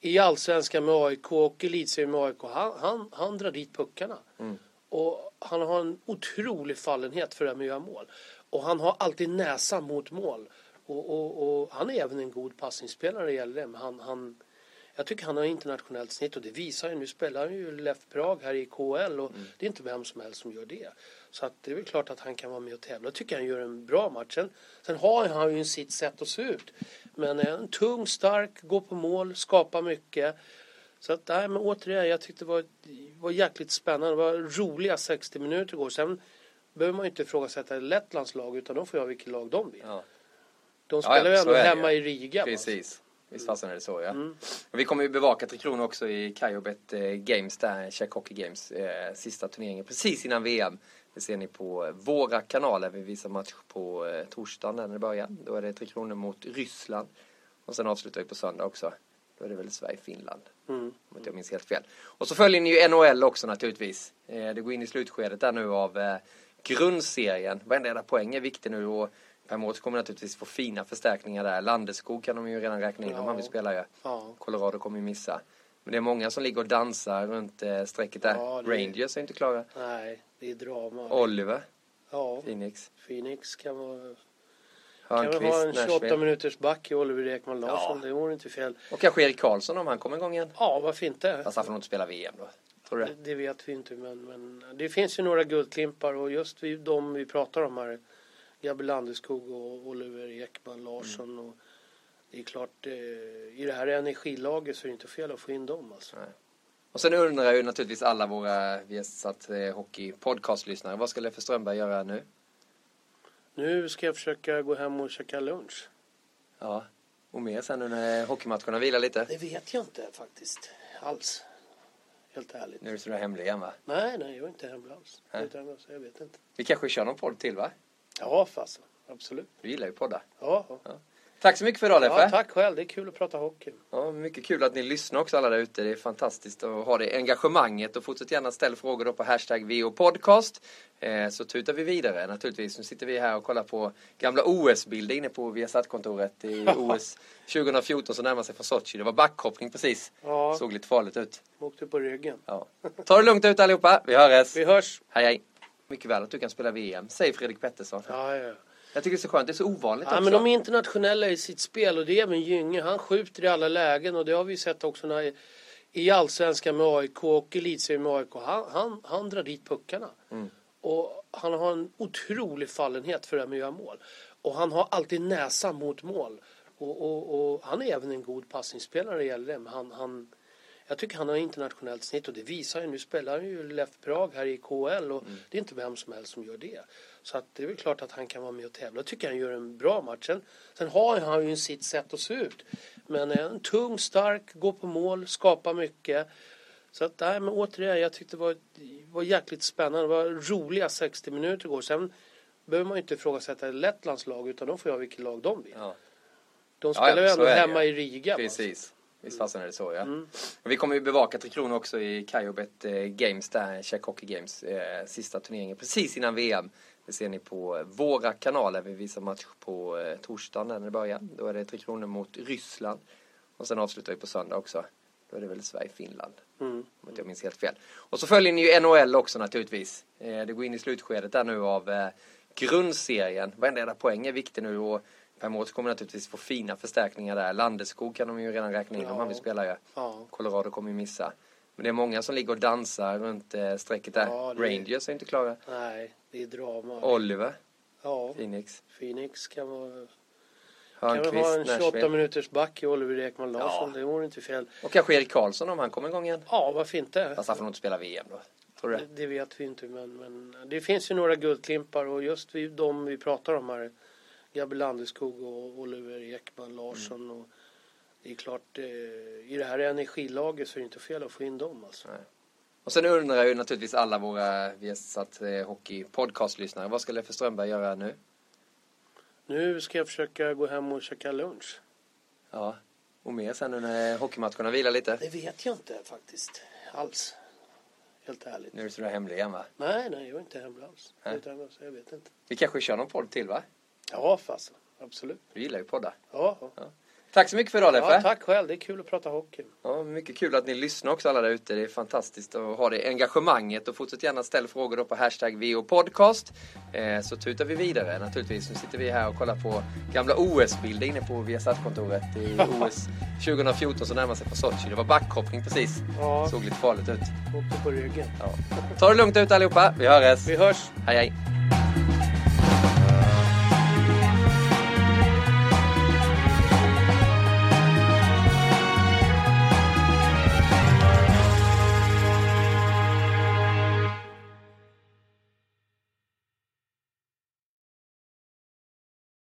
i allsvenskan med AIK och elitserien med AIK. Han, han, han drar dit puckarna. Mm. Och han har en otrolig fallenhet för det här med att göra mål. Och han har alltid näsan mot mål. Och, och, och han är även en god passningsspelare när det gäller det. Men han, han, jag tycker han har internationellt snitt och det visar ju. Nu spelar han ju Lef Prag här i KL och det är inte vem som helst som gör det. Så att det är väl klart att han kan vara med och tävla. Jag tycker han gör en bra match. Sen, sen har han ju sitt sätt att se ut. Men en tung, stark, går på mål, skapar mycket. Så att, nej, men återigen, jag tyckte det var, var jäkligt spännande. Det var roliga 60 minuter igår. Sen behöver man ju inte ifrågasätta Lettlands lag utan de får göra vilket lag de vill. Ja, De Ja, spelar ju så ändå hemma ju. i Riga. va? precis. Visst fasen är det så ja. Mm. Vi kommer ju bevaka Tre Kronor också i Kajobet eh, Games där, Czech Hockey Games. Eh, sista turneringen precis innan VM. Det ser ni på våra kanaler. Vi visar match på eh, torsdagen när det börjar. Då är det Tre Kronor mot Ryssland. Och sen avslutar vi på söndag också. Då är det väl Sverige-Finland. Mm. Om inte jag minns helt fel. Och så följer ni ju NHL också naturligtvis. Eh, det går in i slutskedet där nu av eh, grundserien. Varenda poäng är viktig nu och Mårts kommer naturligtvis få fina förstärkningar där. Landeskog kan de ju redan räkna in om Ja. han vill spela ju. Ja. Colorado kommer ju missa. Men det är många som ligger och dansar runt eh, strecket där. Ja, det- Rangers är inte klara. Nej, det är drama. Oliver, Ja, Phoenix, Phoenix kan vara... Kan Hörnqvist, en 28 Nashville. minuters back i Oliver Ekman Larsson. Ja. Det vore inte fel. Och kanske Erik Karlsson om han kommer igång igen. Ja, varför inte? Fast han får nog inte spela VM då. Tror du Det, det? det vet vi inte, men, men det finns ju några guldklimpar och just vi, de vi pratar om här, Gabriel Landeskog och Oliver Ekman Larsson. Mm. Och det är klart, eh, i det här energilaget så är det inte fel att få in dem. Alltså. Nej. Och sen undrar ju naturligtvis alla våra Viasat eh, Hockey podcast-lyssnare. Vad ska Leffe Strömberg göra nu? Nu ska jag försöka gå hem och käka lunch. Ja. Och mer sen när hockeymatcherna vilar lite. Det vet jag inte faktiskt alls. Helt ärligt. Nu är du sådär hemlig igen va? Nej, nej, jag är inte hemma alls. Så jag vet inte. Vi kanske kör någon podd till va? Ja, fasen. Absolut. Du gillar ju poddar. Ja, ja. Tack så mycket för idag Leffe. ja, tack själv. Det är kul att prata hockey. Ja, mycket kul att ni lyssnar också alla där ute. Det är fantastiskt att ha det engagemanget och fortsätt gärna ställa frågor då på hashtag VOPodcast. Eh, så tutar vi vidare naturligtvis. Nu sitter vi här och kollar på gamla OS-bilder inne på Viasat-kontoret i OS 2014 som närmar sig från Sochi. Det var backhoppning precis. Ja. Såg lite farligt ut. Åkte på ryggen. Ja. Ta det lugnt ut allihopa. Vi hörs. Vi hörs. Hej hej. Mycket väl att du kan spela VM, säger Fredrik Pettersson. Ja, ja. Jag tycker det är så skönt. Det är så ovanligt Ja, också. men de är internationella i sitt spel och det är även Gynge. Han skjuter i alla lägen och det har vi sett också när i allsvenskan med AIK och elitserien med AIK. Han, han, han drar dit puckarna. Mm. Och han har en otrolig fallenhet för det här med att göra mål. Och han har alltid näsan mot mål. Och, och, och han är även en god passningsspelare när det gäller det. Men han, han, jag tycker han har internationellt snitt och det visar ju. Nu spelar han ju Lef Prag här i KL och Mm. det är inte vem som helst som gör det. Så att det är väl klart att han kan vara med och tävla. Jag tycker han gör en bra match. Sen, sen har han ju sitt sätt att se ut. Men en tung, stark, går på mål, skapar mycket. Så att, nej, men återigen, jag tyckte det var, var jäkligt spännande. Det var roliga 60 minuter igår. Sen behöver man ju inte ifrågasätta Lettlands lag utan de får göra vilket lag de vill. Ja. De Ja, spelar ju så ändå hemma ju. i Riga. Precis. Visst fasen är det så ja. Mm. Vi kommer ju bevaka Tre Kronor också i Kajobet eh, Games där, Czech Hockey Games. Eh, sista turneringen precis innan VM. Det ser ni på våra kanaler. Vi visar match på eh, torsdagen när det börjar. Då är det Tre Kronor mot Ryssland. Och sen avslutar vi på söndag också. Då är det väl Sverige-Finland. Mm. Om inte jag minns helt fel. Och så följer ni ju NHL också naturligtvis. Eh, det går in i slutskedet där nu av eh, grundserien. Varenda poäng är viktig nu och Framåt kommer naturligtvis få fina förstärkningar där. Landeskog kan de ju redan räkna in Ja. om han vill spela ju. Ja. Colorado kommer ju missa. Men det är många som ligger och dansar runt eh, strecket där. Ja, det- Rangers är inte klara. Nej, det är drama. Oliver, Ja, Phoenix. Phoenix kan vara... Kan vi ha Hörnqvist, en 28 Nashville. minuters back i Oliver Ekman Larsson? Ja. Det vore inte fel. Och kanske Erik Karlsson om han kommer igång igen. Ja, varför inte? Fast han får nog inte spela VM då. Tror du Det, det? det vet vi inte, men, men det finns ju några guldklimpar och just vi, de vi pratar om här, Gabriel Landeskog och Oliver Ekman Larsson. Mm. Och det är klart, eh, i det här energilaget så är det inte fel att få in dem. Alltså. Nej. Och sen undrar ju naturligtvis alla våra Viasat eh, Hockey podcastlyssnare. Vad ska Leffe Strömberg göra nu? Nu ska jag försöka gå hem och käka lunch. Ja. Och mer sen nu när hockeymatcherna vilar lite. Det vet jag inte faktiskt alls. Helt ärligt. Nu är du sådär hemlig igen va? Nej, nej, jag är inte hemma alls. Nej. Utan, alltså, jag vet inte. Vi kanske kör någon podd till va? Ja, fast absolut. Du gillar ju poddar. Ja, ja. Tack så mycket för idag Leffe. ja, tack själv. Det är kul att prata hockey. Ja, mycket kul att ni lyssnar också alla där ute. Det är fantastiskt att ha det engagemanget och fortsätt gärna ställa frågor då på hashtag VOPodcast. Eh, så tutar vi vidare naturligtvis. Nu sitter vi här och kollar på gamla OS-bilder inne på Viasat-kontoret i OS 2014 som närmar sig på Sochi. Det var backhoppning precis. Ja, Såg lite farligt ut. åkte på ryggen. Ja. Ta det lugnt ut allihopa. Vi hörs. Vi hörs. Hej hej.